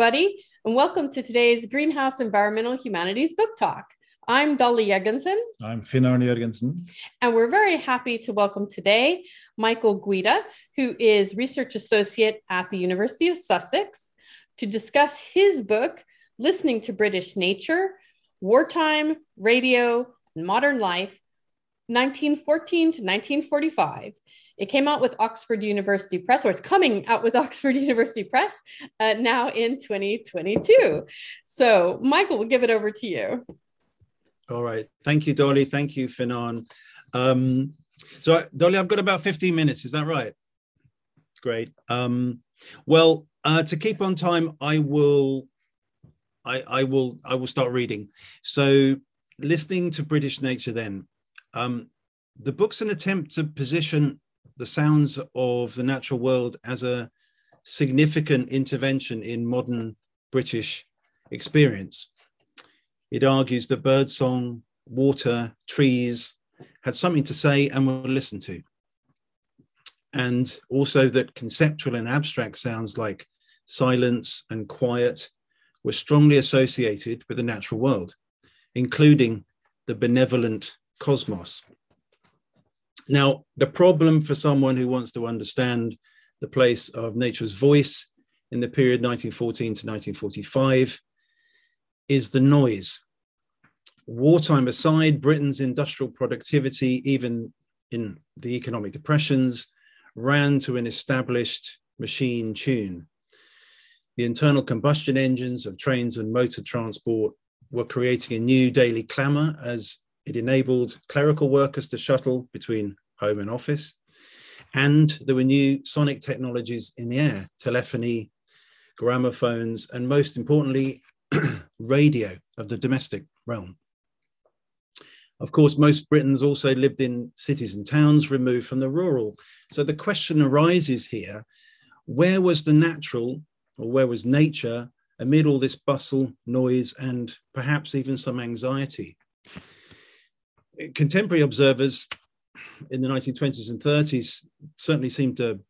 everybody, and welcome to today's Greenhouse Environmental Humanities Book Talk. I'm Dolly Jørgensen. I'm Finn-Arne Jørgensen. And we're very happy to welcome today Michael Guida, who is Research Associate at the University of Sussex, to discuss his book, Listening to British Nature Wartime, Radio, and Modern Life, 1914 to 1945. It came out with Oxford University Press, or it's coming out with Oxford University Press uh, now in 2022. So, Michael, we'll give it over to you. All right. Thank you, Dolly. Thank you, Finn-Arne. Um, so, Dolly, I've got about 15 minutes. Is that right? Great. Um, well, uh, to keep on time, I will, I, I will, I will start reading. So, listening to British Nature. Then, um, the book's an attempt to position the sounds of the natural world as a significant intervention in modern British experience. It argues that birdsong, water, trees had something to say and were listened to. And also that conceptual and abstract sounds like silence and quiet were strongly associated with the natural world, including the benevolent cosmos. Now, the problem for someone who wants to understand the place of nature's voice in the period 1914 to 1945 is the noise. Wartime aside, Britain's industrial productivity, even in the economic depressions, ran to an established machine tune. The internal combustion engines of trains and motor transport were creating a new daily clamour as it enabled clerical workers to shuttle between home and office. And there were new sonic technologies in the air, telephony, gramophones, and most importantly, radio of the domestic realm. Of course, most Britons also lived in cities and towns removed from the rural. So the question arises here where was the natural or where was nature amid all this bustle, noise, and perhaps even some anxiety? Contemporary observers in the 1920s and 30s certainly seemed to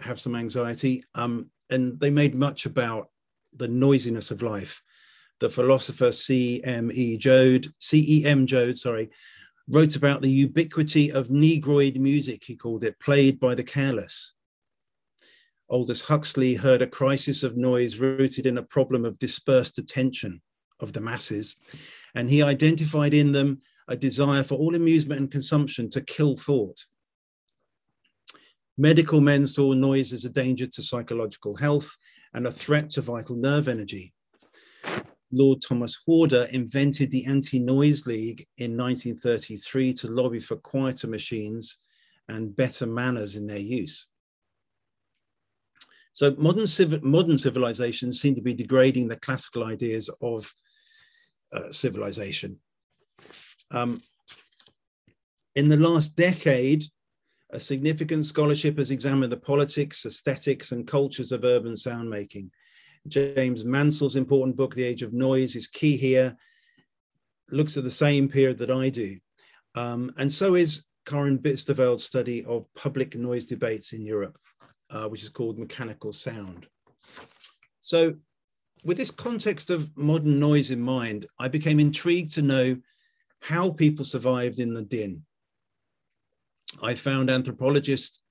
have some anxiety. Um, and they made much about the noisiness of life. The philosopher C.M.E. Joad, C.E.M. Joad, sorry, wrote about the ubiquity of Negroid music, he called it, played by the careless. Aldous Huxley heard a crisis of noise rooted in a problem of dispersed attention of the masses, and he identified in them a desire for all amusement and consumption to kill thought. Medical men saw noise as a danger to psychological health and a threat to vital nerve energy. Lord Thomas Horder invented the Anti Noise League in 1933 to lobby for quieter machines and better manners in their use. So modern, civ modern civilizations seem to be degrading the classical ideas of uh, civilization. Um, in the last decade, a significant scholarship has examined the politics, aesthetics, and cultures of urban sound making. James Mansell's important book, The Age of Noise, is key here, looks at the same period that I do. Um, and so is Karin Bijsterveld's study of public noise debates in Europe, uh, which is called Mechanical Sound. So with this context of modern noise in mind, I became intrigued to know how people survived in the din. I found anthropologist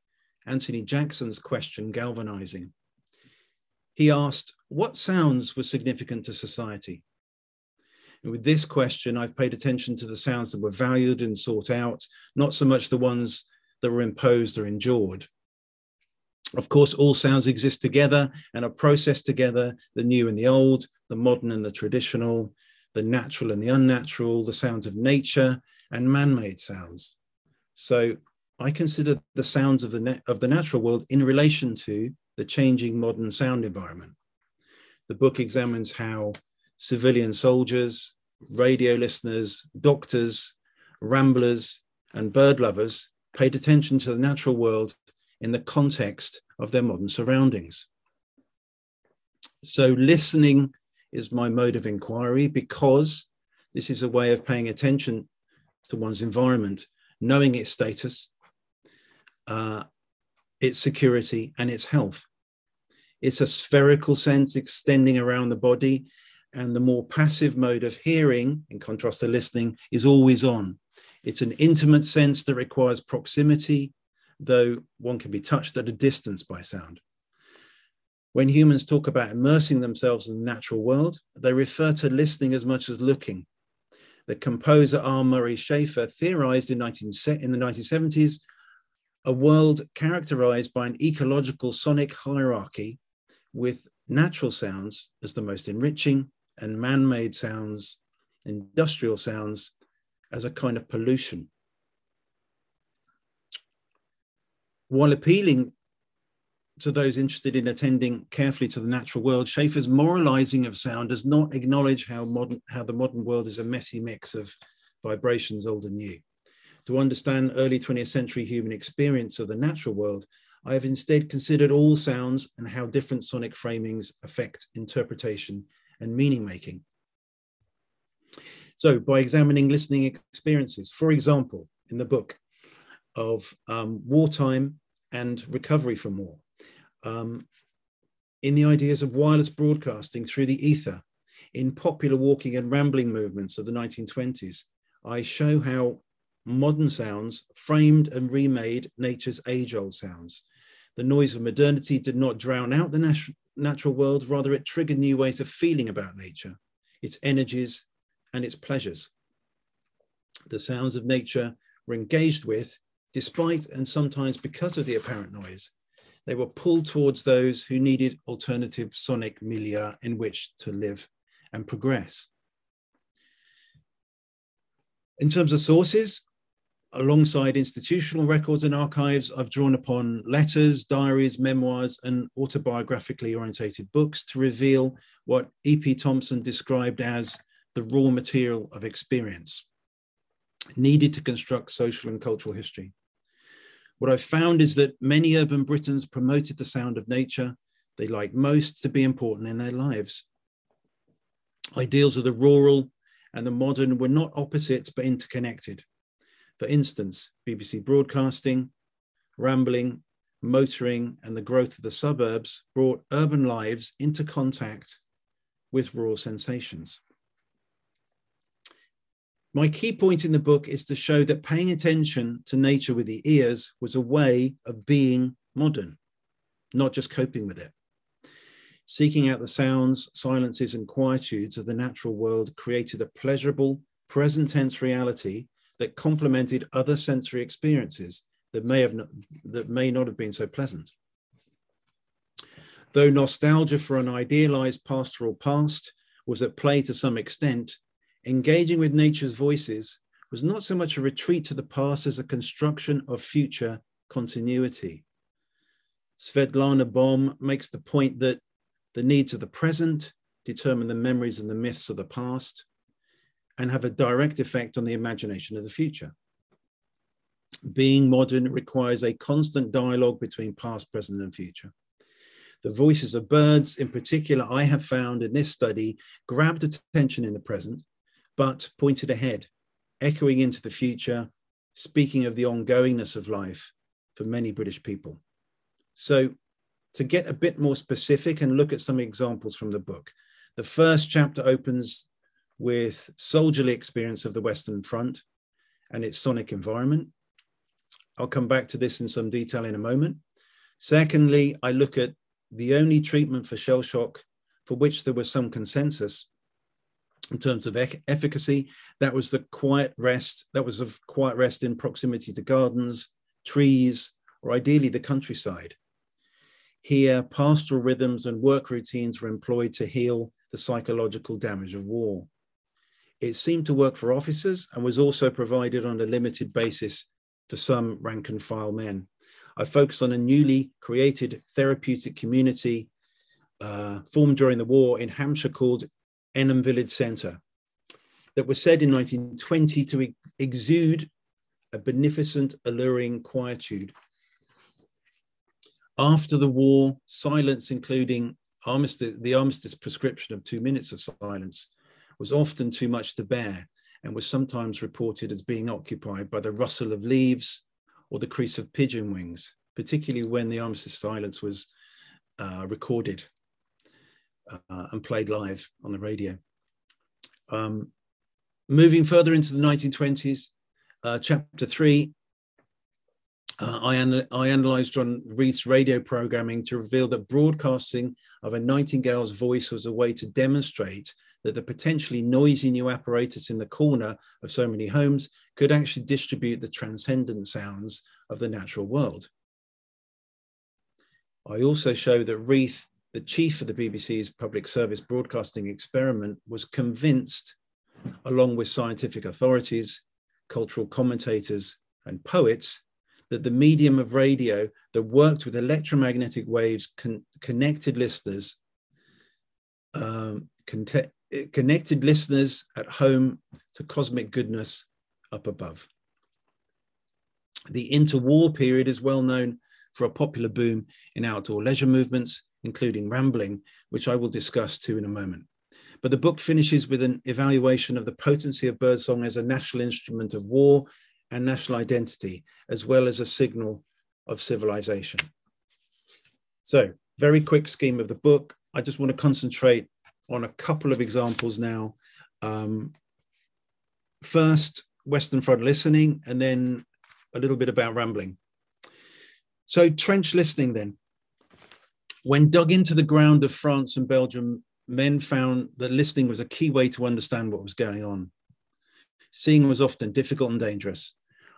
Anthony Jackson's question galvanizing. He asked, What sounds were significant to society? And with this question, I've paid attention to the sounds that were valued and sought out, not so much the ones that were imposed or endured. Of course, all sounds exist together and are processed together the new and the old, the modern and the traditional, the natural and the unnatural, the sounds of nature, and man made sounds. So I consider the sounds of the, of the natural world in relation to the changing modern sound environment. The book examines how civilian soldiers, radio listeners, doctors, ramblers, and bird lovers paid attention to the natural world in the context of their modern surroundings. So, listening is my mode of inquiry because this is a way of paying attention to one's environment, knowing its status, uh, its security, and its health. It's a spherical sense extending around the body. And the more passive mode of hearing, in contrast to listening, is always on. It's an intimate sense that requires proximity, though one can be touched at a distance by sound. When humans talk about immersing themselves in the natural world, they refer to listening as much as looking. The composer R. Murray Schafer theorized in, 19, in the 1970s a world characterized by an ecological sonic hierarchy with natural sounds as the most enriching and man made sounds, industrial sounds, as a kind of pollution. While appealing to those interested in attending carefully to the natural world, Schafer's moralizing of sound does not acknowledge how modern how the modern world is a messy mix of vibrations old and new. To understand early 20th century human experience of the natural world, I have instead considered all sounds and how different sonic framings affect interpretation and meaning making. So by examining listening experiences, for example, in the book of um, wartime and recovery from war, um, in the ideas of wireless broadcasting through the ether, in popular walking and rambling movements of the 1920s, I show how modern sounds framed and remade nature's age old sounds. The noise of modernity did not drown out the nat- natural world, rather, it triggered new ways of feeling about nature, its energies, and its pleasures. The sounds of nature were engaged with, despite and sometimes because of the apparent noise, they were pulled towards those who needed alternative sonic milieu in which to live and progress. In terms of sources, alongside institutional records and archives, I've drawn upon letters, diaries, memoirs, and autobiographically orientated books to reveal what E.P. Thompson described as the raw material of experience needed to construct social and cultural history. What I've found is that many urban Britons promoted the sound of nature they like most to be important in their lives. Ideals of the rural and the modern were not opposites but interconnected. For instance, BBC broadcasting, rambling, motoring, and the growth of the suburbs brought urban lives into contact with rural sensations. My key point in the book is to show that paying attention to nature with the ears was a way of being modern, not just coping with it. Seeking out the sounds, silences, and quietudes of the natural world created a pleasurable, present tense reality that complemented other sensory experiences that may, have not, that may not have been so pleasant. Though nostalgia for an idealized pastoral past was at play to some extent, engaging with nature's voices was not so much a retreat to the past as a construction of future continuity. Svetlana Boym makes the point that the needs of the present determine the memories and the myths of the past and have a direct effect on the imagination of the future. Being modern requires a constant dialogue between past, present, and future. The voices of birds, in particular, I have found in this study, grabbed attention in the present but pointed ahead, echoing into the future, speaking of the ongoingness of life for many British people. So, to get a bit more specific and look at some examples from the book, the first chapter opens with soldierly experience of the Western Front and its sonic environment. I'll come back to this in some detail in a moment. Secondly, I look at the only treatment for shell shock for which there was some consensus in terms of efficacy. That was the quiet rest. That was of quiet rest in proximity to gardens, trees, or ideally the countryside. Here, pastoral rhythms and work routines were employed to heal the psychological damage of war. It seemed to work for officers and was also provided on a limited basis for some rank and file men. I focus on a newly created therapeutic community uh, formed during the war in Hampshire called Enham Village Centre that was said in 1920 to exude a beneficent, alluring quietude. After the war, silence, including armistice, the armistice prescription of two minutes of silence, was often too much to bear and was sometimes reported as being occupied by the rustle of leaves or the crease of pigeon wings, particularly when the armistice silence was uh, recorded uh, and played live on the radio. Um, moving further into the 1920s, uh, chapter three, uh, I, an- I analysed John Reith's radio programming to reveal that broadcasting of a nightingale's voice was a way to demonstrate that the potentially noisy new apparatus in the corner of so many homes could actually distribute the transcendent sounds of the natural world. I also show that Reith, the chief of the BBC's public service broadcasting experiment, was convinced, along with scientific authorities, cultural commentators, and poets, that the medium of radio that worked with electromagnetic waves con- connected listeners um, connected listeners at home to cosmic goodness up above. The interwar period is well known for a popular boom in outdoor leisure movements, including rambling, which I will discuss too in a moment. But the book finishes with an evaluation of the potency of birdsong as a national instrument of war and national identity, as well as a signal of civilization. So, very quick scheme of the book. I just want to concentrate on a couple of examples now. Um, first, Western Front listening, and then a little bit about rambling. So, trench listening then. When dug into the ground of France and Belgium, men found that listening was a key way to understand what was going on. Seeing was often difficult and dangerous.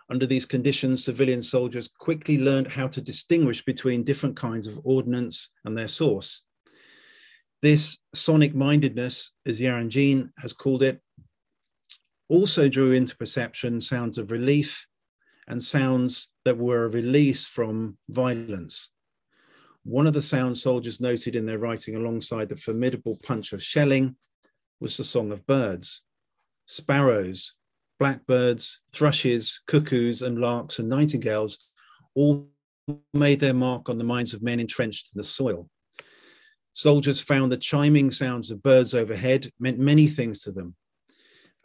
Under these conditions, civilian soldiers quickly learned how to distinguish between different kinds of ordnance and their source. This sonic mindedness, as Yaron Jean has called it, also drew into perception sounds of relief and sounds that were a release from violence. One of the sounds soldiers noted in their writing alongside the formidable punch of shelling was the song of birds. Sparrows, blackbirds, thrushes, cuckoos, and larks and nightingales all made their mark on the minds of men entrenched in the soil. Soldiers found the chiming sounds of birds overhead meant many things to them.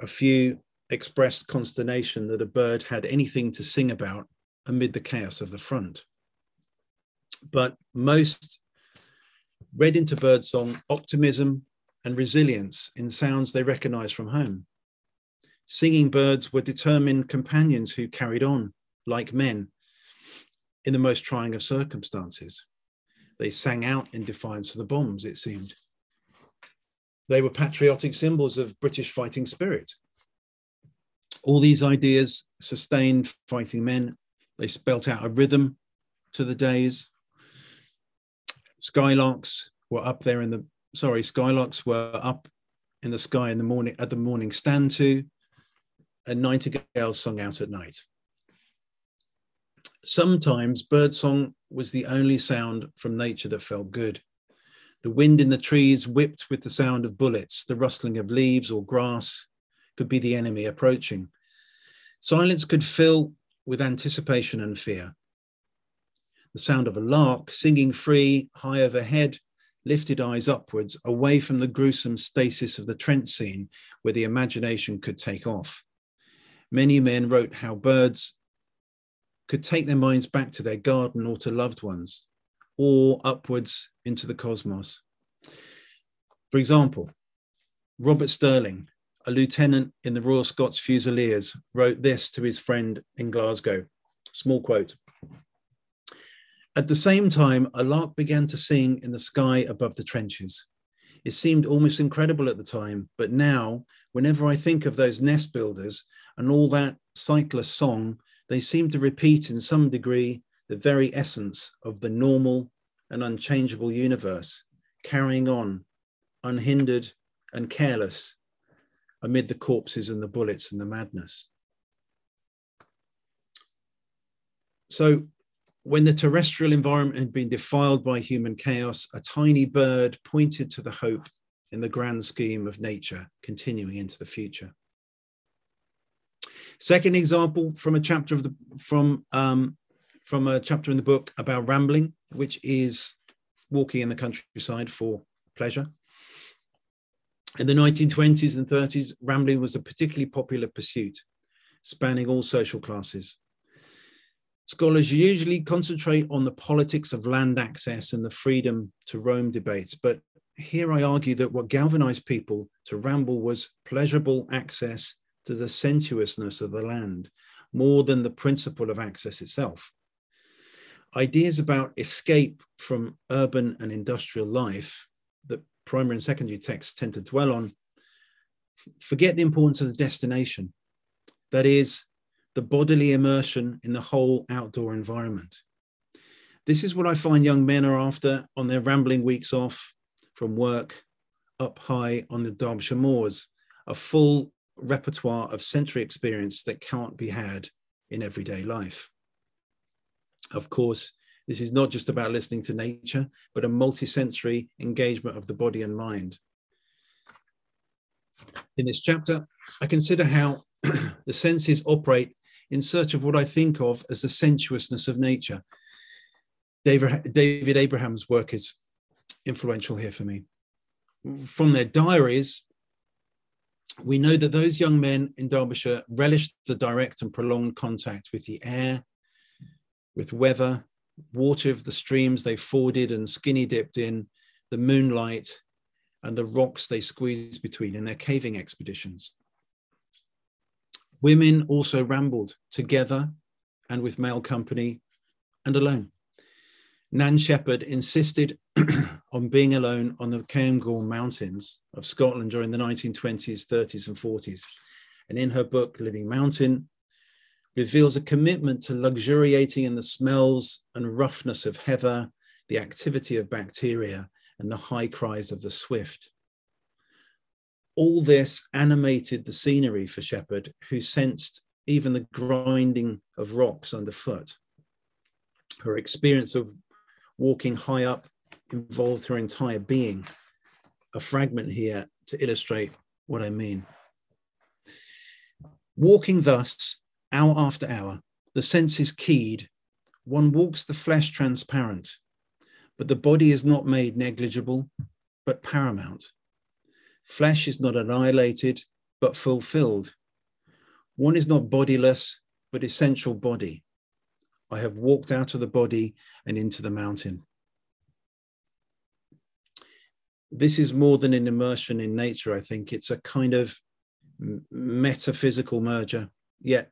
A few expressed consternation that a bird had anything to sing about amid the chaos of the front. But most read into birdsong optimism and resilience in sounds they recognized from home. Singing birds were determined companions who carried on like men in the most trying of circumstances. They sang out in defiance of the bombs, it seemed. They were patriotic symbols of British fighting spirit. All these ideas sustained fighting men. They spelt out a rhythm to the days. Skylarks were up there in the, sorry, skylarks were up in the sky in the morning at the morning stand to, and nightingales sung out at night. Sometimes birdsong was the only sound from nature that felt good. The wind in the trees whipped with the sound of bullets, the rustling of leaves or grass could be the enemy approaching. Silence could fill with anticipation and fear. The sound of a lark singing free, high overhead, lifted eyes upwards, away from the gruesome stasis of the trench scene where the imagination could take off. Many men wrote how birds could take their minds back to their garden or to loved ones, or upwards into the cosmos. For example, Robert Sterling, a lieutenant in the Royal Scots Fusiliers, wrote this to his friend in Glasgow. Small quote. At the same time, a lark began to sing in the sky above the trenches. It seemed almost incredible at the time, but now, whenever I think of those nest builders and all that cyclist song they seem to repeat in some degree the very essence of the normal and unchangeable universe, carrying on, unhindered and careless, amid the corpses and the bullets and the madness. So, when the terrestrial environment had been defiled by human chaos, a tiny bird pointed to the hope in the grand scheme of nature continuing into the future. Second example from a chapter of the from um, from a chapter in the book about rambling, which is walking in the countryside for pleasure. In the 1920s and 30s, rambling was a particularly popular pursuit, spanning all social classes. Scholars usually concentrate on the politics of land access and the freedom to roam debates, but here I argue that what galvanized people to ramble was pleasurable access to the sensuousness of the land more than the principle of access itself. Ideas about escape from urban and industrial life that primary and secondary texts tend to dwell on forget the importance of the destination. That is, the bodily immersion in the whole outdoor environment. This is what I find young men are after on their rambling weeks off from work up high on the Derbyshire moors, a full repertoire of sensory experience that can't be had in everyday life. Of course, this is not just about listening to nature, but a multisensory engagement of the body and mind. In this chapter, I consider how the senses operate in search of what I think of as the sensuousness of nature. David, Abram's work is influential here for me. From their diaries, we know that those young men in Derbyshire relished the direct and prolonged contact with the air, with weather, water of the streams they forded and skinny dipped in, the moonlight, and the rocks they squeezed between in their caving expeditions. Women also rambled together and with male company and alone. Nan Shepherd insisted on being alone on the Cairngorm Mountains of Scotland during the 1920s, 30s, and 40s. And in her book, Living Mountain, reveals a commitment to luxuriating in the smells and roughness of heather, the activity of bacteria, and the high cries of the swift all this animated the scenery for Shepherd, who sensed even the grinding of rocks underfoot. Her experience of walking high up involved her entire being. A fragment here to illustrate what I mean. Walking thus, hour after hour, the senses keyed, one walks the flesh transparent, but the body is not made negligible, but paramount. Flesh is not annihilated, but fulfilled. One is not bodiless, but essential body. I have walked out of the body and into the mountain. This is more than an immersion in nature, I think. It's a kind of metaphysical merger. Yet,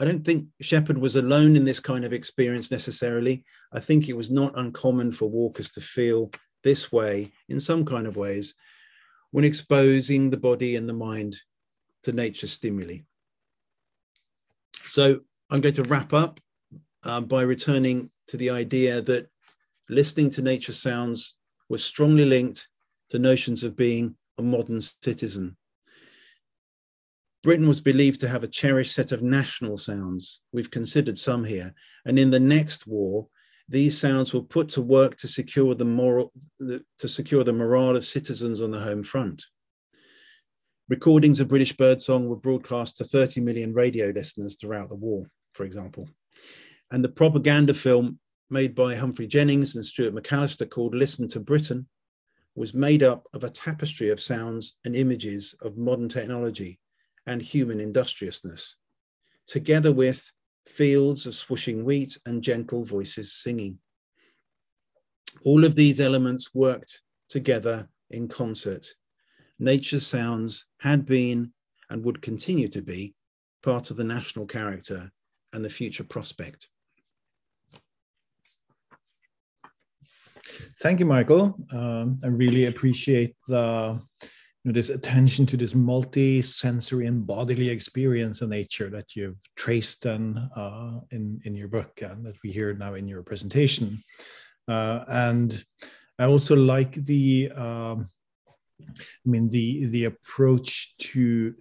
I don't think Shepherd was alone in this kind of experience necessarily. I think it was not uncommon for walkers to feel this way in some kind of ways when exposing the body and the mind to nature stimuli. So I'm going to wrap up uh, by returning to the idea that listening to nature sounds was strongly linked to notions of being a modern citizen. Britain was believed to have a cherished set of national sounds. We've considered some here. And in the next war, these sounds were put to work to secure the moral to secure the morale of citizens on the home front. Recordings of British birdsong were broadcast to 30 million radio listeners throughout the war, for example. And the propaganda film made by Humphrey Jennings and Stewart McAllister called Listen to Britain was made up of a tapestry of sounds and images of modern technology and human industriousness, together with fields of swooshing wheat, and gentle voices singing. All of these elements worked together in concert. Nature's sounds had been and would continue to be part of the national character and the future prospect. Thank you, Michael. Um, I really appreciate the know, this attention to this multi-sensory and bodily experience of nature that you've traced uh, in in your book and that we hear now in your presentation. Uh, and I also like the, um, I mean, the the approach to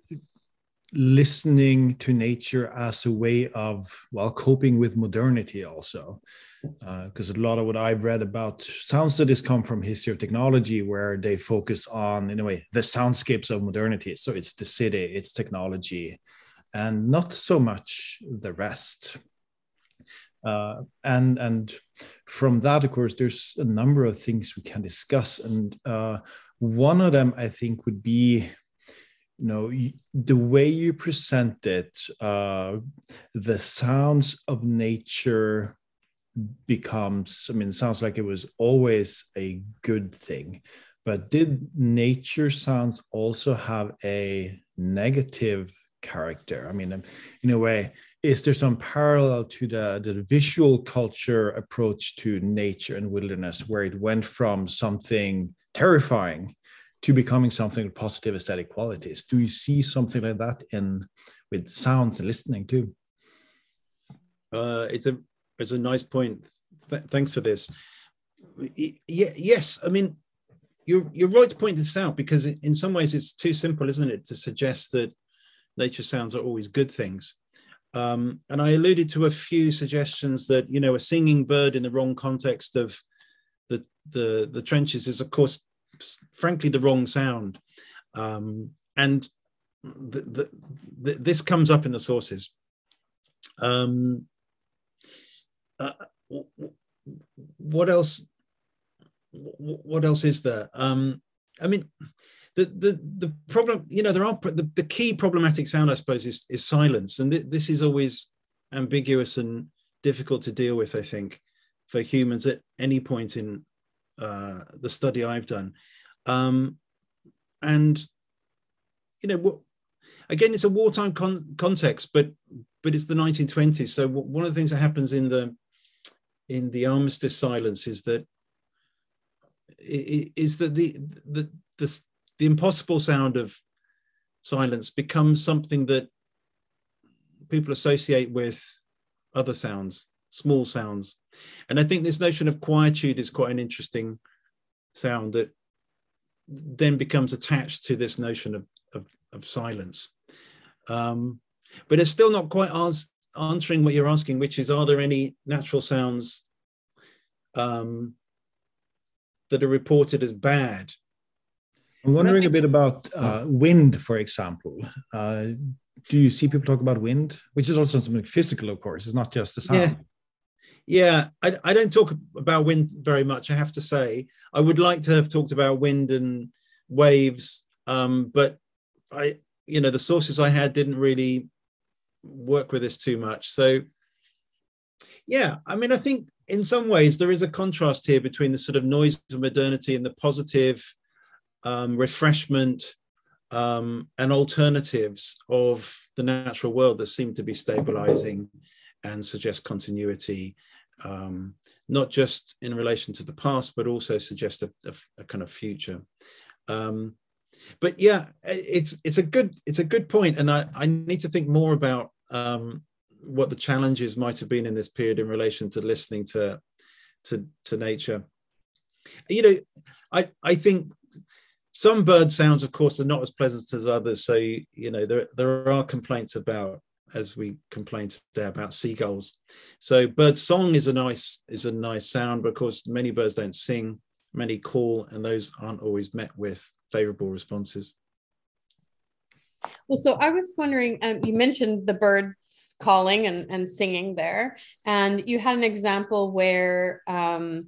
listening to nature as a way of well coping with modernity also. Because uh, a lot of what i've read about sound studies come from history of technology where they focus on in a way the soundscapes of modernity. So it's the city it's technology and not so much the rest. Uh, and and from that of course there's a number of things we can discuss. And uh, one of them i think would be you know the way you present it uh, the sounds of nature becomes i mean it sounds like it was always a good thing but did nature sounds also have a negative character? I mean in a way is there some parallel to the, the visual culture approach to nature and wilderness where it went from something terrifying to becoming something with positive aesthetic qualities. Do you see something like that in with sounds and listening too? Uh, it's a it's a nice point. Th- thanks for this. Yeah, yes. I mean, you're you're right to point this out because in some ways it's too simple, isn't it, to suggest that nature sounds are always good things. Um, and I alluded to a few suggestions that you know a singing bird in the wrong context of the the the trenches is of course frankly the wrong sound. Um, and the, the, the, this comes up in the sources. Um, uh, what else what else is there? Um, i mean the, the the problem you know there are the, the key problematic sound i suppose is, is silence. And th- this is always ambiguous and difficult to deal with i think for humans at any point in uh, the study I've done. Um, and you know, again, it's a wartime con- context, but but it's the 1920s. So one of the things that happens in the in the armistice silence is that is that the the the, the impossible sound of silence becomes something that people associate with other sounds small sounds. And I think this notion of quietude is quite an interesting sound that then becomes attached to this notion of, of, of silence. Um, but it's still not quite ans- answering what you're asking, which is are there any natural sounds um, that are reported as bad? I'm wondering think, a bit about uh, wind, for example. Uh, do you see people talk about wind, which is also something physical, of course? It's not just the sound. Yeah. Yeah, I, I don't talk about wind very much, I have to say. I would like to have talked about wind and waves, um, but I, you know, the sources I had didn't really work with this too much. So, yeah, I mean, I think in some ways there is a contrast here between the sort of noise of modernity and the positive um, refreshment um, and alternatives of the natural world that seem to be stabilizing and suggest continuity um, not just in relation to the past, but also suggest a, a, a kind of future. Um, but yeah, it's it's a good it's a good point, and I, I need to think more about um, what the challenges might have been in this period in relation to listening to to to nature. You know, I I think some bird sounds, of course, are not as pleasant as others. So you know, there there are complaints about as we complained today about seagulls. So bird song is a nice is a nice sound, but of course many birds don't sing, many call, and those aren't always met with favorable responses. Well, so I was wondering, um, you mentioned the birds calling and, and singing there, and you had an example where um,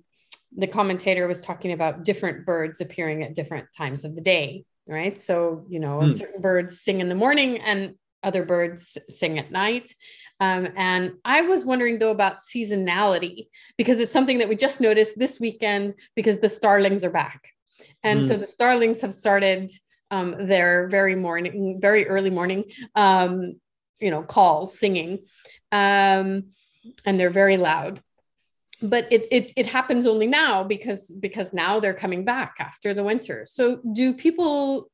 the commentator was talking about different birds appearing at different times of the day, right? So, you know, mm. certain birds sing in the morning and other birds sing at night. Um, and I was wondering though about seasonality because it's something that we just noticed this weekend because the starlings are back. And mm. so the starlings have started um, their very morning, very early morning, um, you know, calls, singing. Um, and they're very loud. But it, it it happens only now because because now they're coming back after the winter. So do people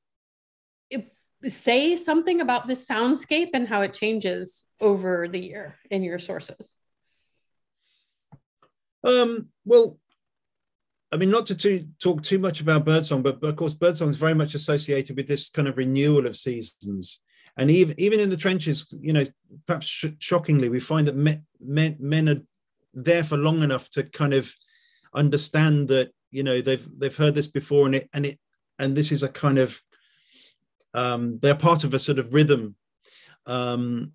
say something about the soundscape and how it changes over the year in your sources? Um, well, I mean, not to too, talk too much about birdsong, but, but of course, birdsong is very much associated with this kind of renewal of seasons. And even even in the trenches, you know, perhaps sh- shockingly, we find that men, men men are there for long enough to kind of understand that you know they've they've heard this before, and it and it and this is a kind of um, they're part of a sort of rhythm. Um,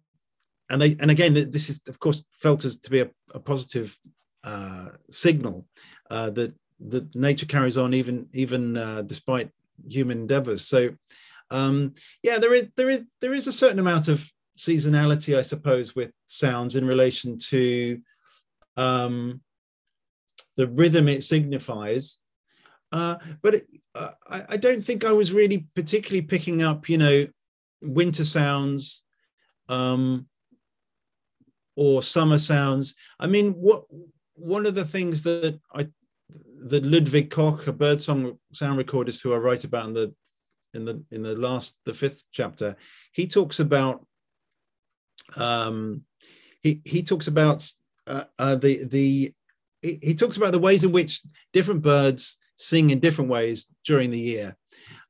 and they and again, this is of course felt as to be a, a positive uh, signal uh, that that nature carries on even even uh, despite human endeavors. So Um, yeah, there is there is there is a certain amount of seasonality, I suppose, with sounds in relation to um, the rhythm it signifies. Uh, but it, I, I, don't think I was really particularly picking up, you know, winter sounds um, or summer sounds. I mean, what one of the things that I that Ludwig Koch, a birdsong sound recordist who I write about in the in the in the last the fifth chapter, he talks about um, he he talks about uh, uh, the the he, he talks about the ways in which different birds sing in different ways during the year.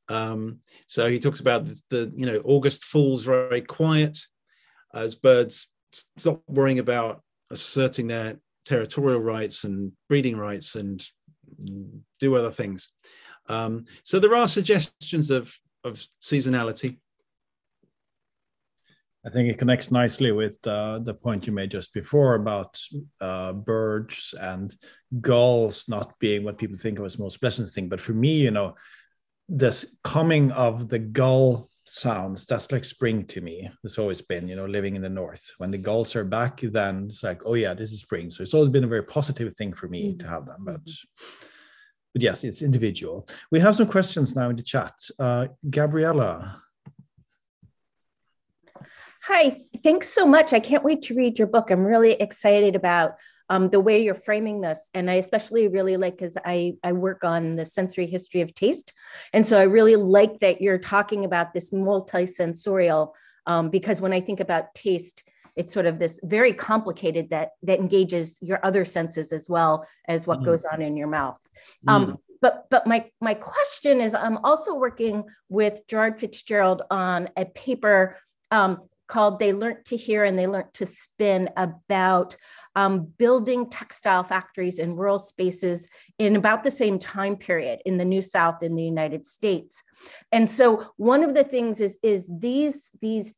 Um, so he talks about the, the, you know August falls very quiet as birds stop worrying about asserting their territorial rights and breeding rights and do other things. Um, so there are suggestions of of seasonality. I think it connects nicely with uh, the point you made just before about uh, birds and gulls not being what people think of as most pleasant thing. But for me, you know, this coming of the gull sounds that's like spring to me. It's always been you know living in the north. When the gulls are back then it's like oh yeah this is spring. So it's always been a very positive thing for me mm-hmm. to have them. But but yes it's individual. We have some questions now in the chat. Uh, gabriella Hi, thanks so much. I can't wait to read your book. I'm really excited about um, the way you're framing this. And I especially really like because I, I work on the sensory history of taste. And so I really like that you're talking about this multisensorial um, because when I think about taste, it's sort of this very complicated that that engages your other senses as well as what mm. goes on in your mouth. Mm. Um, but but my my question is, I'm also working with Gerard Fitzgerald on a paper um, called They Learned to Hear and They Learned to Spin about um, building textile factories in rural spaces in about the same time period in the New South in the United States. And so one of the things is, is these, these,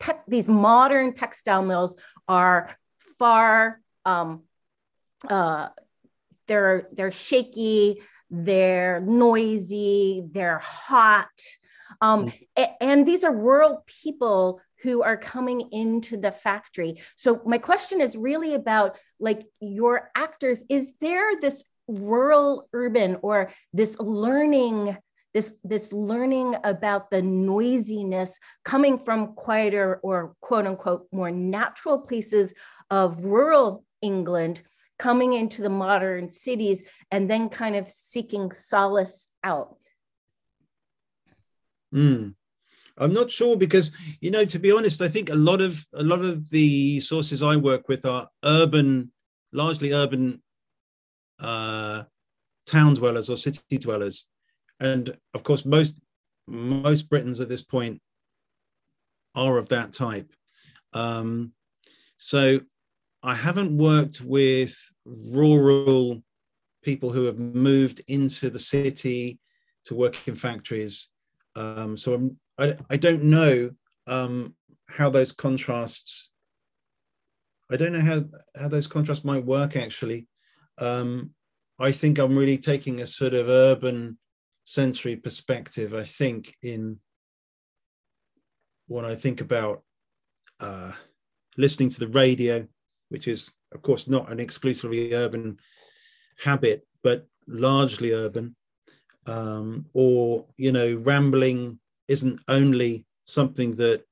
tech, these modern textile mills are far, um, uh, they're, they're shaky, they're noisy, they're hot. Um, mm. and these are rural people who are coming into the factory. So my question is really about like your actors is there this rural urban or this learning this this learning about the noisiness coming from quieter or quote unquote more natural places of rural England coming into the modern cities and then kind of seeking solace out. Mm. I'm not sure because you know to be honest, I think a lot of a lot of the sources I work with are urban, largely urban uh, town dwellers or city dwellers, and of course most most Britons at this point are of that type. Um, so I haven't worked with rural people who have moved into the city to work in factories. Um, so I'm I, I don't know um, how those contrasts. I don't know how how those contrasts might work actually. Um, I think I'm really taking a sort of urban sensory perspective. I think in when I think about uh, listening to the radio, which is of course not an exclusively urban habit, but largely urban, um, or you know, rambling isn't only something that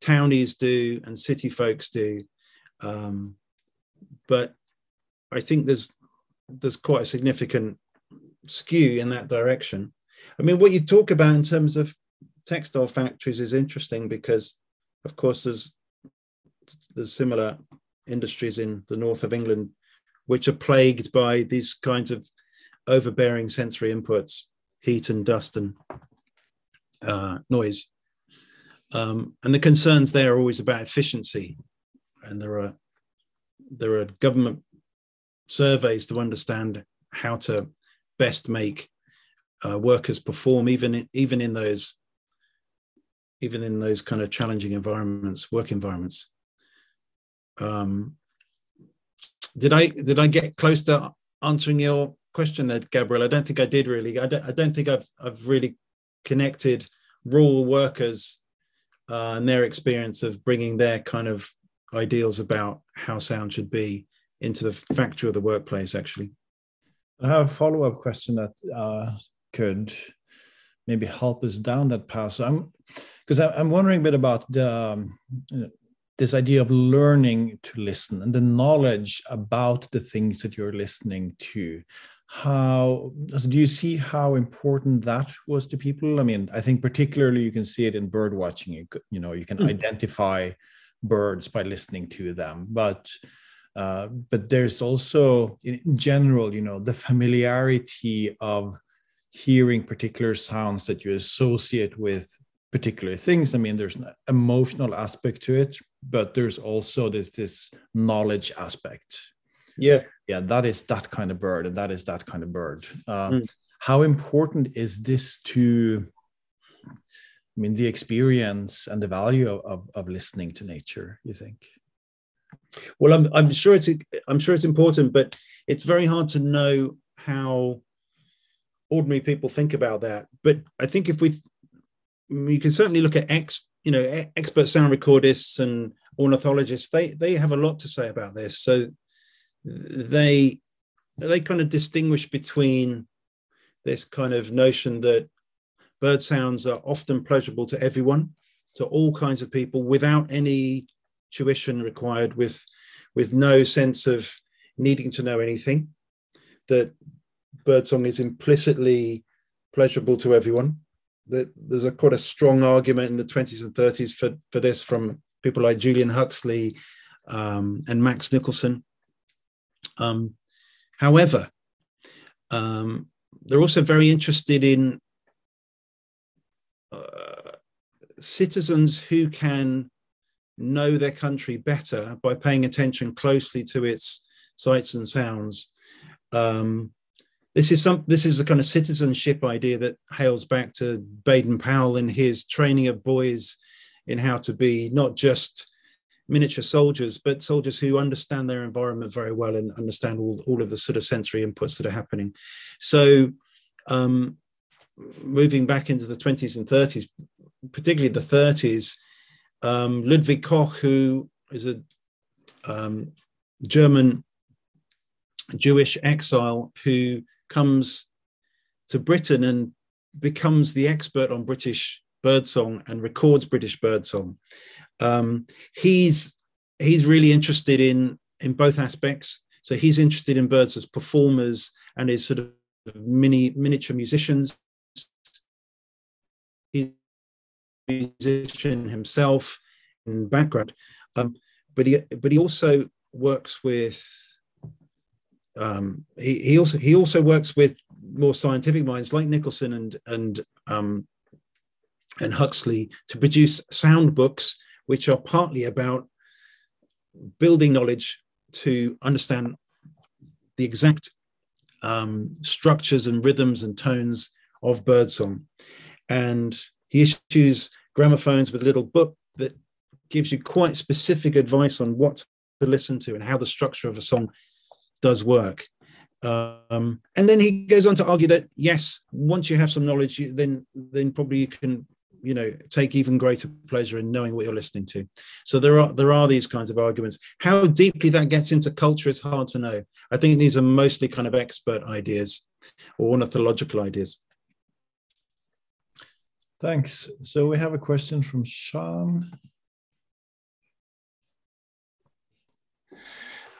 townies do and city folks do, um, but I think there's there's quite a significant skew in that direction. I mean, what you talk about in terms of textile factories is interesting because, of course, there's there's similar industries in the north of England which are plagued by these kinds of overbearing sensory inputs, heat and dust and uh, noise. Um, and the concerns there are always about efficiency. And there are there are government surveys to understand how to best make uh, workers perform, even in, even in those even in those kind of challenging environments, work environments. Um, did I did I get close to answering your question there, Gabriel? I don't think I did really. I don't, I don't think I've I've really connected rural workers uh, and their experience of bringing their kind of ideals about how sound should be into the factory or the workplace actually. I have a follow-up question that uh, could maybe help us down that path. So i'm because i'm wondering a bit about the um, this idea of learning to listen and the knowledge about the things that you're listening to how do you see how important that was to people? I mean i think particularly you can see it in bird watching. You, you know you can mm. identify birds by listening to them. But uh, but there's also in general you know the familiarity of hearing particular sounds that you associate with particular things. I mean there's an emotional aspect to it but there's also this this knowledge aspect yeah. Yeah that is that kind of bird and that is that kind of bird. Uh, mm. how important is this to i mean the experience and the value of, of, of listening to nature you think? Well I'm, I'm sure it's i'm sure it's important but it's very hard to know how ordinary people think about that. But i think if we you can certainly look at ex you know expert sound recordists and ornithologists they they have a lot to say about this. So they they kind of distinguish between this kind of notion that bird sounds are often pleasurable to everyone to all kinds of people without any tuition required with with no sense of needing to know anything that birdsong is implicitly pleasurable to everyone that there's a quite a strong argument in the 20s and 30s for, for this from people like Julian Huxley um, and Max Nicholson. Um, however, um, they're also very interested in uh, citizens who can know their country better by paying attention closely to its sights and sounds. Um, this is some this is a kind of citizenship idea that hails back to Baden Powell in his training of boys in how to be not just miniature soldiers, but soldiers who understand their environment very well and understand all, all of the sort of sensory inputs that are happening. So um, moving back into the 20s and 30s, particularly the 30s, um, Ludwig Koch, who is a um, German Jewish exile who comes to Britain and becomes the expert on British birdsong and records British birdsong. Um, he's he's really interested in in both aspects. So he's interested in birds as performers and as sort of mini miniature musicians. He's a musician himself in background, um, but he but he also works with um, he, he also he also works with more scientific minds like Nicholson and and um, and Huxley to produce sound books which are partly about building knowledge to understand the exact um, structures and rhythms and tones of birdsong. And he issues gramophones with a little book that gives you quite specific advice on what to listen to and how the structure of a song does work. Um, and then he goes on to argue that yes, once you have some knowledge, you, then then probably you can you know take even greater pleasure in knowing what you're listening to. So there are there are these kinds of arguments. How deeply that gets into culture is hard to know. I think these are mostly kind of expert ideas or ornithological ideas. Thanks. So we have a question from Sean.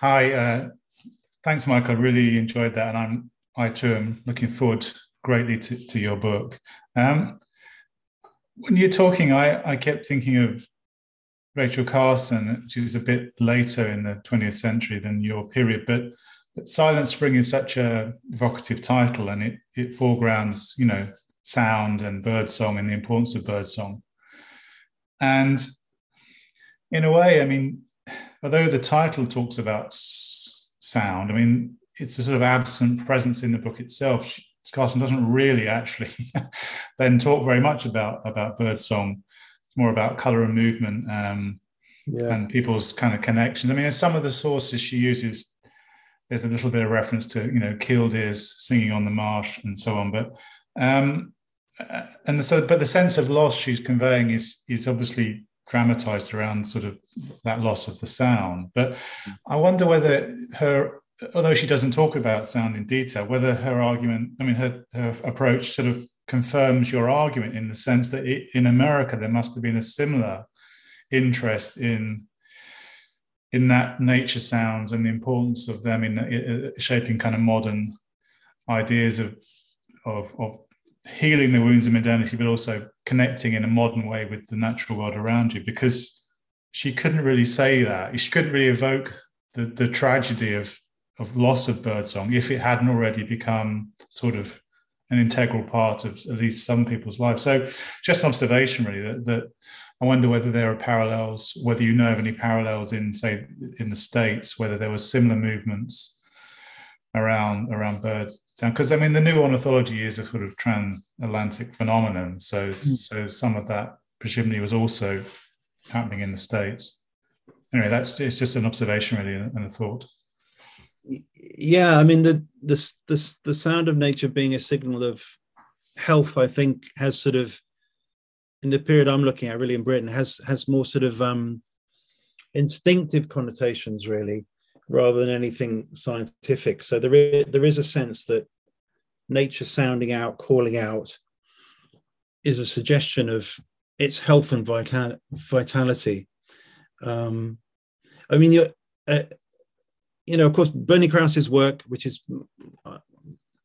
Hi, uh, Thanks, Mike. I really enjoyed that, and I'm I too am looking forward greatly to, to your book. Um, when you're talking, I, I kept thinking of Rachel Carson, is a bit later in the 20th century than your period, but, but Silent Spring is such a evocative title, and it it foregrounds you know sound and birdsong and the importance of birdsong. And in a way, I mean, although the title talks about sound. I mean, it's a sort of absent presence in the book itself. Carson doesn't really actually then talk very much about about bird song. It's more about color and movement um, yeah. and people's kind of connections. I mean, in some of the sources she uses, there's a little bit of reference to you know killdeers singing on the marsh and so on. But um, uh, and so, but the sense of loss she's conveying is is obviously dramatized around sort of that loss of the sound. But I wonder whether her, although she doesn't talk about sound in detail, whether her argument, I mean, her, her approach sort of confirms your argument in the sense that it, in America there must have been a similar interest in in that nature sounds and the importance of them in, in uh, shaping kind of modern ideas of, of, of healing the wounds of modernity, but also connecting in a modern way with the natural world around you. Because she couldn't really say that. She couldn't really evoke the, the tragedy of, of loss of birdsong if it hadn't already become sort of an integral part of at least some people's lives. So, just an observation, really, that, that I wonder whether there are parallels, whether you know of any parallels in, say, in the States, whether there were similar movements around around birds because I mean the new ornithology is a sort of transatlantic phenomenon. So mm. so some of that presumably was also happening in the states. Anyway, that's it's just an observation really and a thought. Yeah, I mean the the the the sound of nature being a signal of health, I think, has sort of in the period I'm looking at, really in Britain, has has more sort of um, instinctive connotations, really, rather than anything scientific. So there is, there is a sense that nature sounding out, calling out, is a suggestion of its health and vital, vitality. Um, I mean, uh, you know, of course, Bernie Krause's work, which is,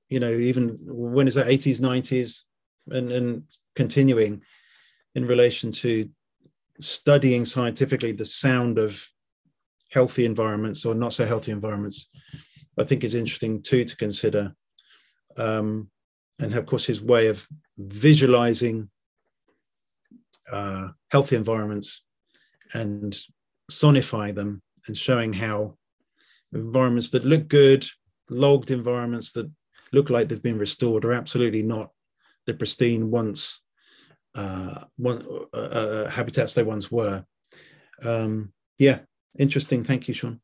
you know, even when is that, 80s, 90s, and, and continuing in relation to studying scientifically the sound of healthy environments or not so healthy environments, I think is interesting too to consider. Um, and of course, his way of visualizing uh, healthy environments and sonifying them and showing how environments that look good, logged environments that look like they've been restored, are absolutely not the pristine once uh, one, uh, uh, habitats they once were. Um, yeah, Interesting. Thank you, Sean.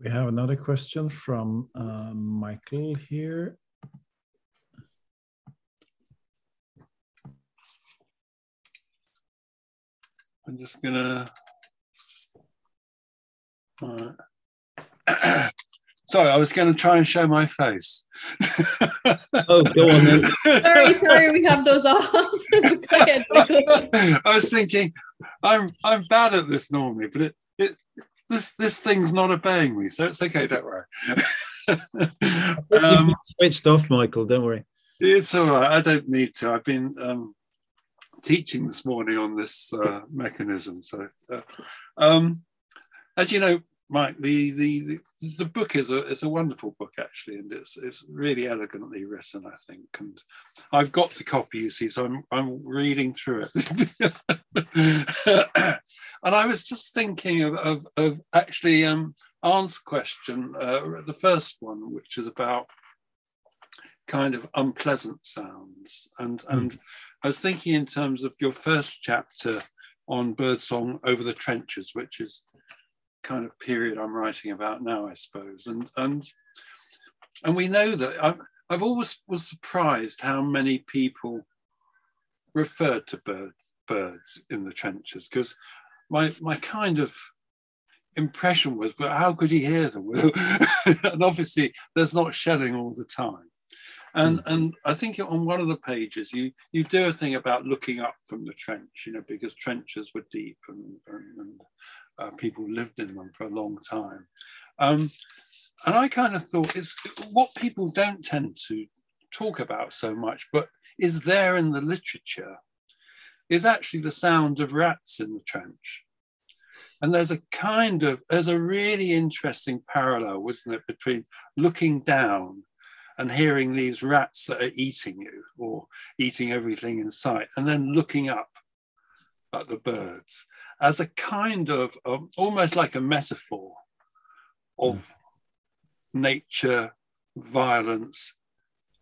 We have another question from uh, Michael here. I'm just gonna. Uh, sorry, I was going to try and show my face. oh, go on then. sorry, sorry, we have those off. I was thinking, I'm I'm bad at this normally, but it, it this this thing's not obeying me, so it's okay. Don't worry. um, switched off, Michael. Don't worry. It's all right. I don't need to. I've been um, teaching this morning on this uh, mechanism. So, uh, um, as you know, Mike, the, the the book is a is a wonderful book actually, and it's it's really elegantly written, I think. And I've got the copy, you see, so I'm I'm reading through it. and I was just thinking of of, of actually um, Arne's question, uh, the first one, which is about kind of unpleasant sounds, and mm. and I was thinking in terms of your first chapter on birdsong over the trenches, which is kind of period I'm writing about now, I suppose. And and and we know that i I've always was surprised how many people referred to birds birds in the trenches because my my kind of impression was, but how could he hear them? and obviously, there's not shelling all the time. And mm. and I think on one of the pages you you do a thing about looking up from the trench, you know, because trenches were deep and, and, and uh, people lived in them for a long time. Um, and I kind of thought it's what people don't tend to talk about so much, but is there in the literature, is actually the sound of rats in the trench. And there's a kind of, there's a really interesting parallel, wasn't it, between looking down and hearing these rats that are eating you or eating everything in sight, and then looking up at the birds as a kind of um, almost like a metaphor of mm. nature, violence,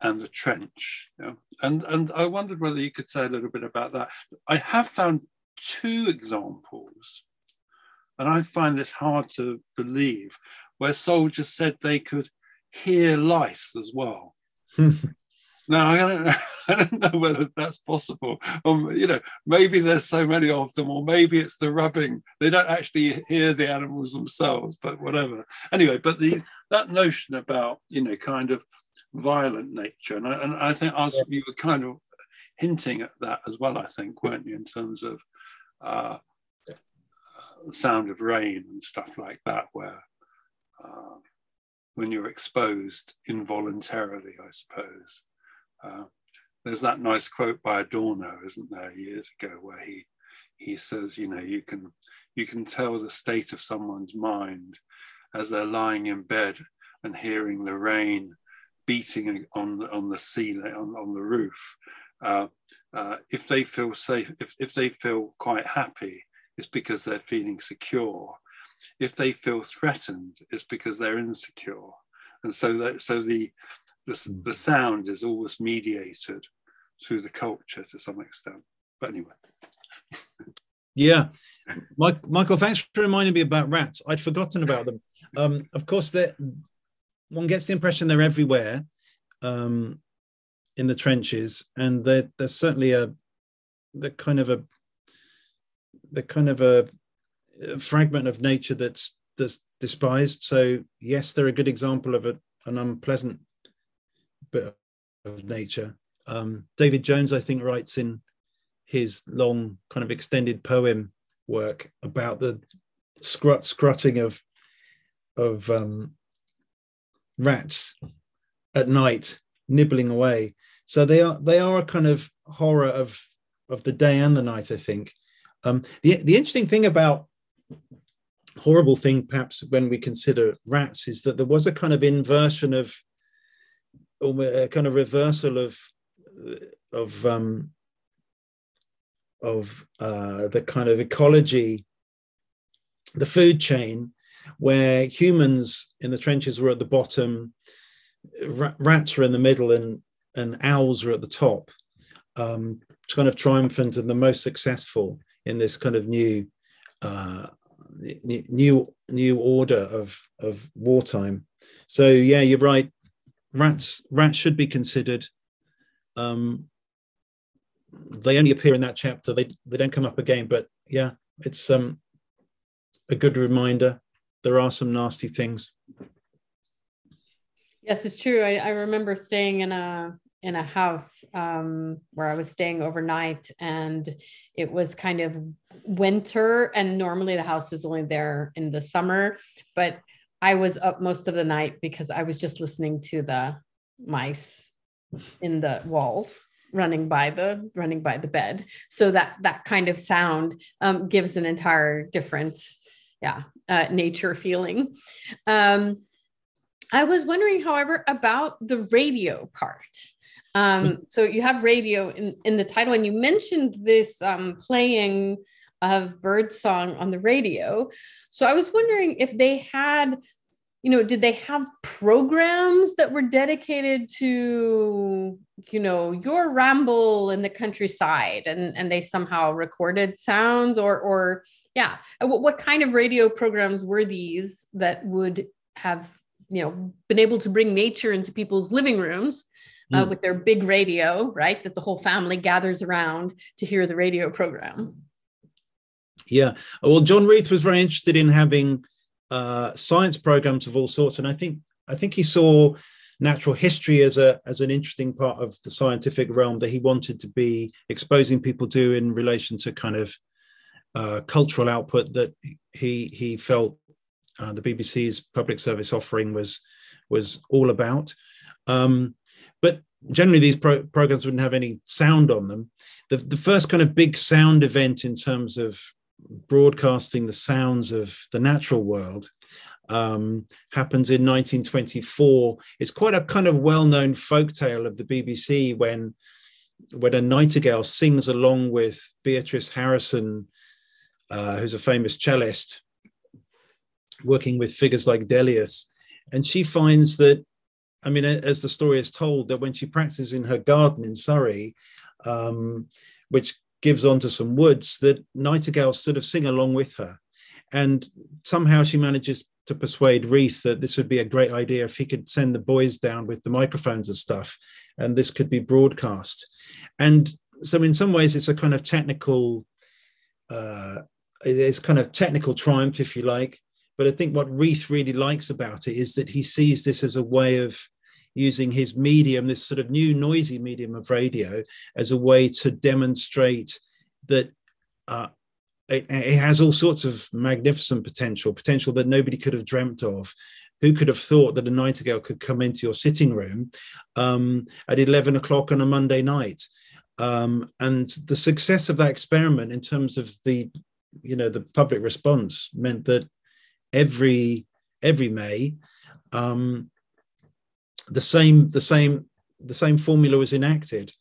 and the trench. You know? And and I wondered whether you could say a little bit about that. I have found two examples, and I find this hard to believe, where soldiers said they could hear lice as well. No, I don't, know, I don't know whether that's possible. Um, you know, maybe there's so many of them, or maybe it's the rubbing. They don't actually hear the animals themselves, but whatever. Anyway, but the that notion about you know kind of violent nature, and I, and I think I was, you were kind of hinting at that as well. I think, weren't you, in terms of uh, sound of rain and stuff like that, where uh, when you're exposed involuntarily, I suppose. Uh, there's that nice quote by Adorno, isn't there, years ago, where he he says, you know, you can you can tell the state of someone's mind as they're lying in bed and hearing the rain beating on on the ceiling on, on the roof. Uh, uh, if they feel safe, if, if they feel quite happy, it's because they're feeling secure. If they feel threatened, it's because they're insecure. And so that so the the, mm. the sound is always mediated through the culture to some extent. But anyway. yeah. Mike, Michael, thanks for reminding me about rats. I'd forgotten about them. Um, of course, one gets the impression they're everywhere um, in the trenches, and there's certainly a the kind of a the kind of a, a, fragment of nature that's that's despised. So yes, they're a good example of a, an unpleasant bit of nature. Um, David Jones, I think, writes in his long kind of extended poem work about the scrut scrutting of of um, rats at night nibbling away. So they are they are a kind of horror of of the day and the night. I think. Um, the the interesting thing about horrible thing, perhaps when we consider rats, is that there was a kind of inversion of a kind of reversal of of um, of uh, the kind of ecology, the food chain, where humans in the trenches were at the bottom, rats were in the middle, and and owls were at the top, um, kind of triumphant and the most successful in this kind of new uh, new new order of of wartime. So yeah, you're right rats rats should be considered. Um, they only appear in that chapter. They they don't come up again. But yeah, it's um a good reminder. There are some nasty things. Yes, it's true. I, I remember staying in a in a house um, where I was staying overnight, and it was kind of winter. And normally the house is only there in the summer, but I was up most of the night because I was just listening to the mice in the walls running by the running by the bed. So that that kind of sound um, gives an entire different yeah uh, nature feeling. Um, i was wondering however about the radio part. Um, hmm. so you have radio in, in the title and you mentioned this um, playing of birdsong on the radio. So I was wondering if they had, you know, did they have programs that were dedicated to, you know, your ramble in the countryside and, and they somehow recorded sounds or, or yeah, what, what kind of radio programs were these that would have, you know, been able to bring nature into people's living rooms uh, mm. with their big radio, right? That the whole family gathers around to hear the radio program. Yeah. Well, John Reith was very interested in having uh, science programs of all sorts, and I think I think he saw natural history as a as an interesting part of the scientific realm that he wanted to be exposing people to in relation to kind of uh, cultural output that he he felt uh, the BBC's public service offering was was all about. Um, but generally, these pro- programs wouldn't have any sound on them. The, the first kind of big sound event in terms of broadcasting the sounds of the natural world um, happens in 1924. It's quite a kind of well-known folk tale of the BBC when when a nightingale sings along with Beatrice Harrison, uh, who's a famous cellist, working with figures like Delius, and she finds that, I mean, as the story is told, that when she practices in her garden in Surrey, um, which gives onto some woods that nightingales sort of sing along with her and somehow she manages to persuade Reith that this would be a great idea if he could send the boys down with the microphones and stuff, and this could be broadcast. And so, in some ways, it's a kind of technical, uh, it's kind of technical triumph, if you like. But I think what Reith really likes about it is that he sees this as a way of using his medium, this sort of new noisy medium of radio, as a way to demonstrate that uh, it, it, has all sorts of magnificent potential, potential that nobody could have dreamt of. Who could have thought that a nightingale could come into your sitting room um, at 11 o'clock on a Monday night? Um, and the success of that experiment in terms of the, you know, the public response meant that every every May, um, the same the same the same formula was enacted.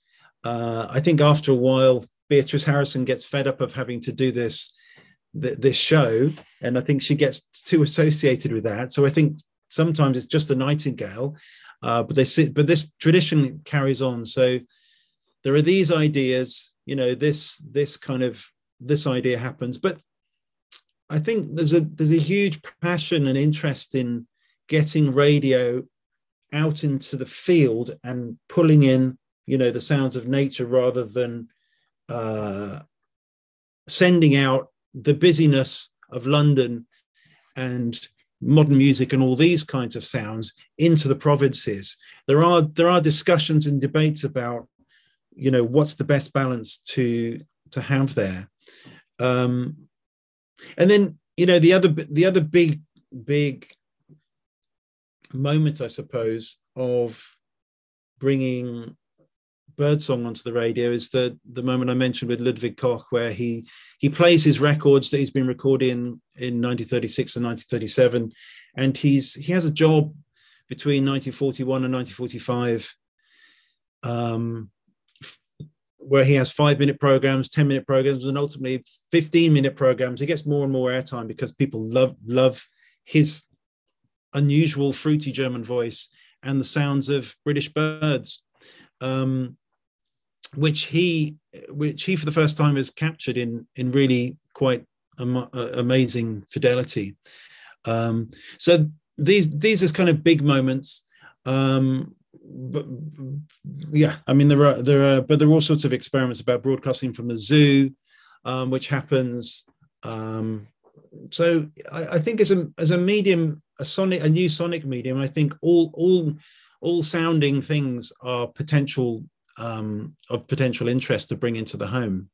Uh, I think after a while, Beatrice Harrison gets fed up of having to do this this show, and I think she gets too associated with that. So I think sometimes it's just the nightingale, uh, but they sit, but this tradition carries on. So there are these ideas, you know, this this kind of this idea happens, but I think there's a there's a huge passion and interest in getting radio out into the field and pulling in, you know, the sounds of nature rather than uh, sending out the busyness of London and modern music and all these kinds of sounds into the provinces. There are there are discussions and debates about, you know, what's the best balance to to have there. Um, and then you know the other the other big big moment, I suppose, of bringing birdsong onto the radio is the the moment I mentioned with Ludwig Koch, where he he plays his records that he's been recording in 1936 and 1937, and he's he has a job between 1941 and 1945, um, where he has five minute programs, 10 minute programs, and ultimately 15 minute programs. He gets more and more airtime because people love love his unusual fruity German voice and the sounds of British birds. Um, which he which he for the first time has captured in in really quite am- amazing fidelity um, so these these are kind of big moments um, but yeah i mean there are there are but there are all sorts of experiments about broadcasting from the zoo um, which happens um, so I, I, think as a as a medium a sonic a new sonic medium i think all all all sounding things are potential um, of potential interest to bring into the home.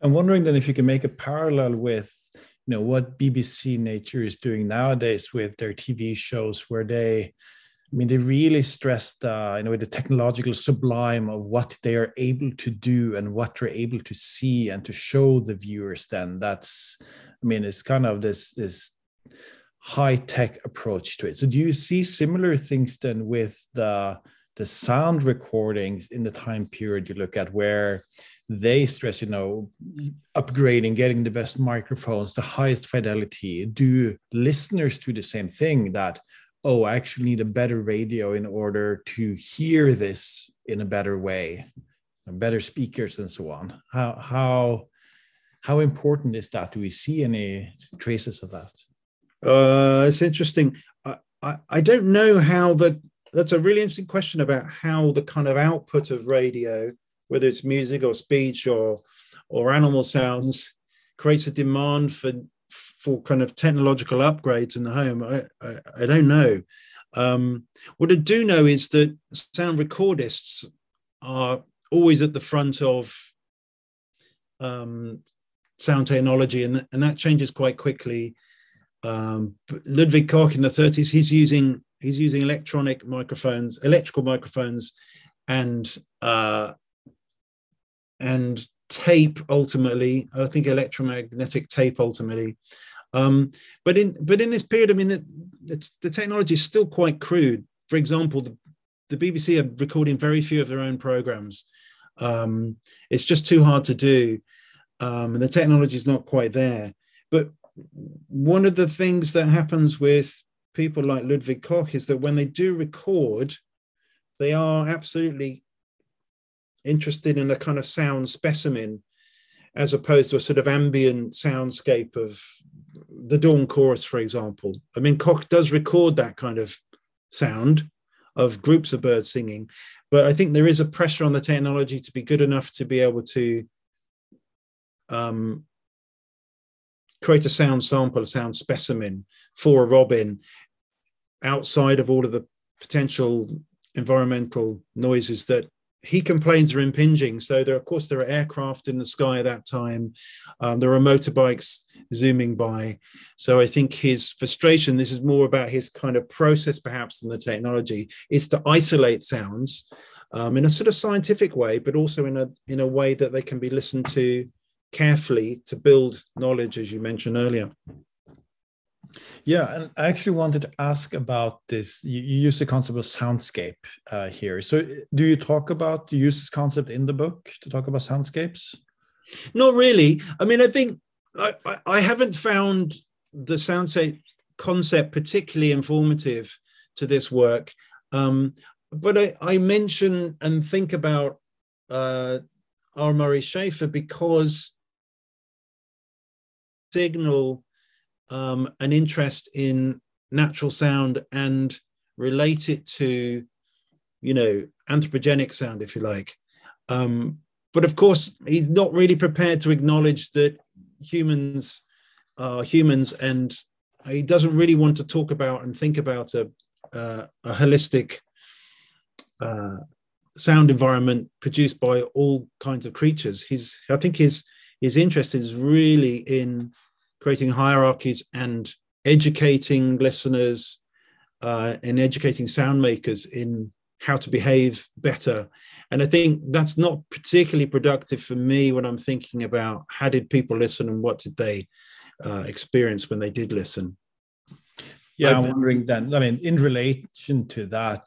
I'm wondering then if you can make a parallel with you know what BBC Nature is doing nowadays with their TV shows, where they, I mean, they really stress the you know the technological sublime of what they are able to do and what they're able to see and to show the viewers. Then that's, I mean, it's kind of this this high tech approach to it. So do you see similar things then with the the sound recordings in the time period you look at where they stress you know upgrading getting the best microphones the highest fidelity? Do listeners do the same thing that oh i actually need a better radio in order to hear this in a better way better speakers and so on? How how how important is that? Do we see any traces of that uh it's interesting I, I, I don't know how the that's a really interesting question about how the kind of output of radio, whether it's music or speech or or animal sounds, creates a demand for for kind of technological upgrades in the home. I I, I don't know. Um, what I do know is that sound recordists are always at the front of um, sound technology, and, and that changes quite quickly. Um, Ludwig Koch in the 30s, he's using he's using electronic microphones, electrical microphones, and uh, and tape ultimately. I think electromagnetic tape ultimately. Um, but in but in this period, I mean, the, the technology is still quite crude. For example, the, the BBC are recording very few of their own programs. Um, it's just too hard to do, um, and the technology is not quite there. But one of the things that happens with people like Ludwig Koch is that when they do record, they are absolutely interested in a kind of sound specimen as opposed to a sort of ambient soundscape of the dawn chorus, for example. I mean, Koch does record that kind of sound of groups of birds singing, but I think there is a pressure on the technology to be good enough to be able to um, create a sound sample, a sound specimen for a robin outside of all of the potential environmental noises that he complains are impinging. So there, of course, there are aircraft in the sky at that time. Um, there are motorbikes zooming by. So I think his frustration, this is more about his kind of process, perhaps, than the technology, is to isolate sounds um, in a sort of scientific way, but also in a in a way that they can be listened to carefully to build knowledge, as you mentioned earlier. Yeah, and I actually wanted to ask about this. You, you use the concept of soundscape uh, here. So, do you talk about do you use this concept in the book to talk about soundscapes? Not really. I mean, I think I, I, haven't found the soundscape concept particularly informative to this work. Um, but I, I mention and think about uh, R. Murray Schafer because signal um, an interest in natural sound and relate it to, you know, anthropogenic sound, if you like. Um, but of course, he's not really prepared to acknowledge that humans are humans, and he doesn't really want to talk about and think about a, uh, a holistic uh, sound environment produced by all kinds of creatures. He's, I think, his his interest is really in creating hierarchies and educating listeners uh, and educating sound makers in how to behave better. And I think that's not particularly productive for me when I'm thinking about how did people listen and what did they uh, experience when they did listen. Yeah, I'm wondering then, I mean, in relation to that,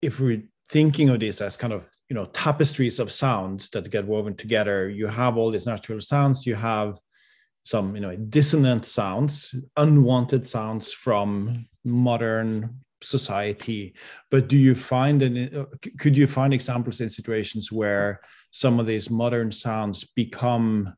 if we're thinking of this as kind of you know tapestries of sound that get woven together. You have all these natural sounds. You have some you know dissonant sounds unwanted sounds from modern society. But do you find any uh, could you find examples in situations where some of these modern sounds become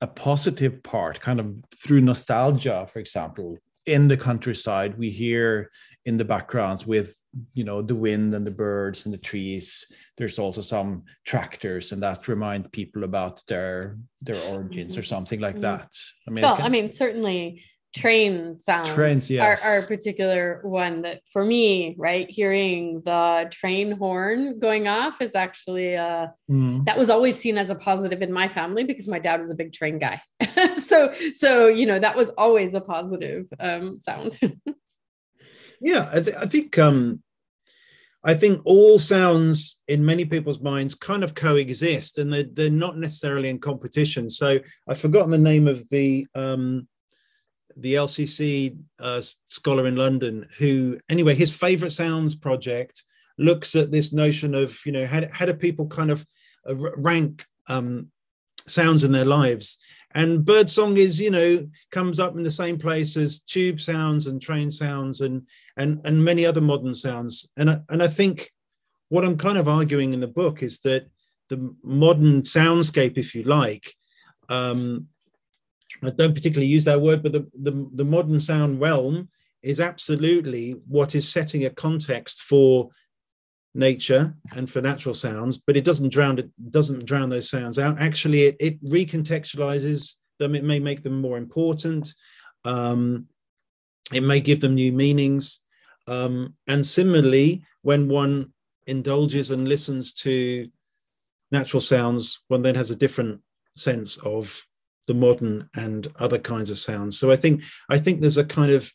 a positive part kind of through nostalgia for example in the countryside we hear in the backgrounds with you know the wind and the birds and the trees there's also some tractors and that remind people about their their origins or mm-hmm. something like mm-hmm. that i mean well can, i mean certainly train sounds trains yes. are, are a particular one that for me right hearing the train horn going off is actually uh mm. that was always seen as a positive in my family because my dad was a big train guy so so you know that was always a positive um sound yeah I, th- I think um I think all sounds in many people's minds kind of coexist and they're, they're not necessarily in competition. So I've forgotten the name of the um, the LCC uh, scholar in London who, anyway, his favorite sounds project looks at this notion of, you know, how, how do people kind of uh, rank um, sounds in their lives? And birdsong is, you know, comes up in the same place as tube sounds and train sounds and and and many other modern sounds. And I, and I think what I'm kind of arguing in the book is that the modern soundscape, if you like, um, I don't particularly use that word, but the, the, the modern sound realm is absolutely what is setting a context for nature and for natural sounds, but it doesn't drown it doesn't drown those sounds out. Actually, it, it recontextualizes them. It may make them more important. Um, it may give them new meanings. Um, and similarly, when one indulges and listens to natural sounds, one then has a different sense of the modern and other kinds of sounds. So I think I think there's a kind of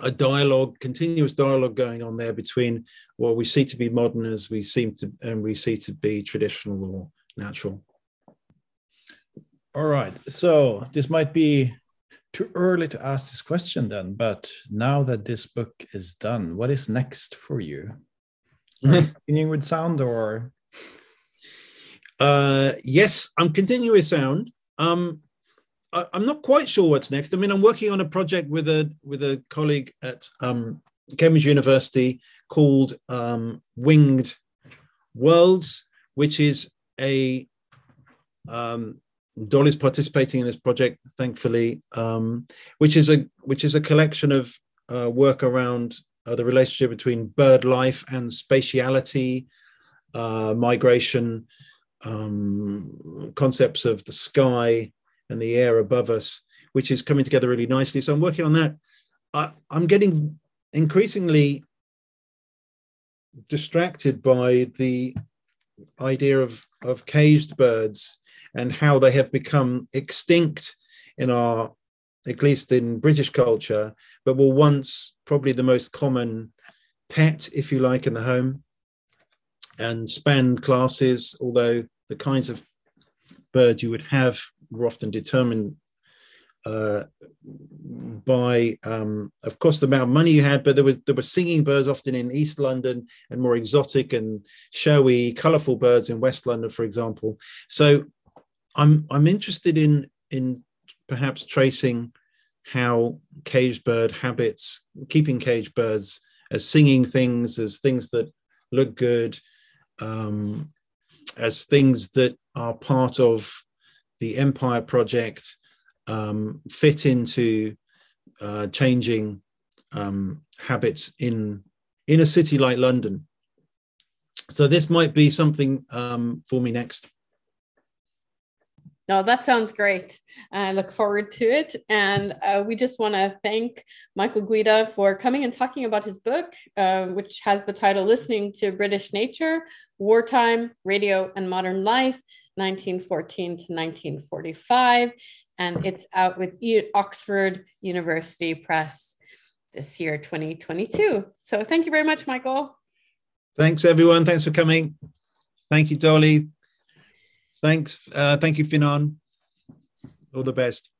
a dialogue, continuous dialogue going on there between what we see to be modern as we seem to and we see to be traditional or natural. All right. So this might be too early to ask this question then, but now that this book is done, what is next for you? continuing with sound or uh yes, I'm continuing with sound. Um, I, am not quite sure what's next. I mean, I'm working on a project with a with a colleague at um, Cambridge University called um, Winged Worlds, which is a um, Dolly's participating in this project, thankfully, um, which is a which is a collection of uh, work around uh, the relationship between bird life and spatiality, uh, migration, um, concepts of the sky and the air above us, which is coming together really nicely. So I'm working on that. I, I'm getting increasingly distracted by the idea of, of caged birds and how they have become extinct in our, at least in British culture, but were once probably the most common pet, if you like, in the home and spanned classes, although the kinds of bird you would have were often determined uh, by, um, of course, the amount of money you had, but there was there were singing birds often in East London and more exotic and showy, colourful birds in West London, for example. So, I'm I'm interested in in perhaps tracing how caged bird habits, keeping caged birds as singing things, as things that look good, um, as things that are part of the Empire project um, fit into uh, changing um, habits in in a city like London. So this might be something um, for me next. No, that sounds great. I look forward to it. And uh, we just want to thank Michael Guida for coming and talking about his book, uh, which has the title Listening to British Nature Wartime, Radio, and Modern Life, 1914 to 1945 and it's out with Oxford University Press this year, 2022. So thank you very much, Michael. Thanks, everyone. Thanks for coming. Thank you, Dolly. Thanks. Uh, thank you, Finn-Arne. All the best.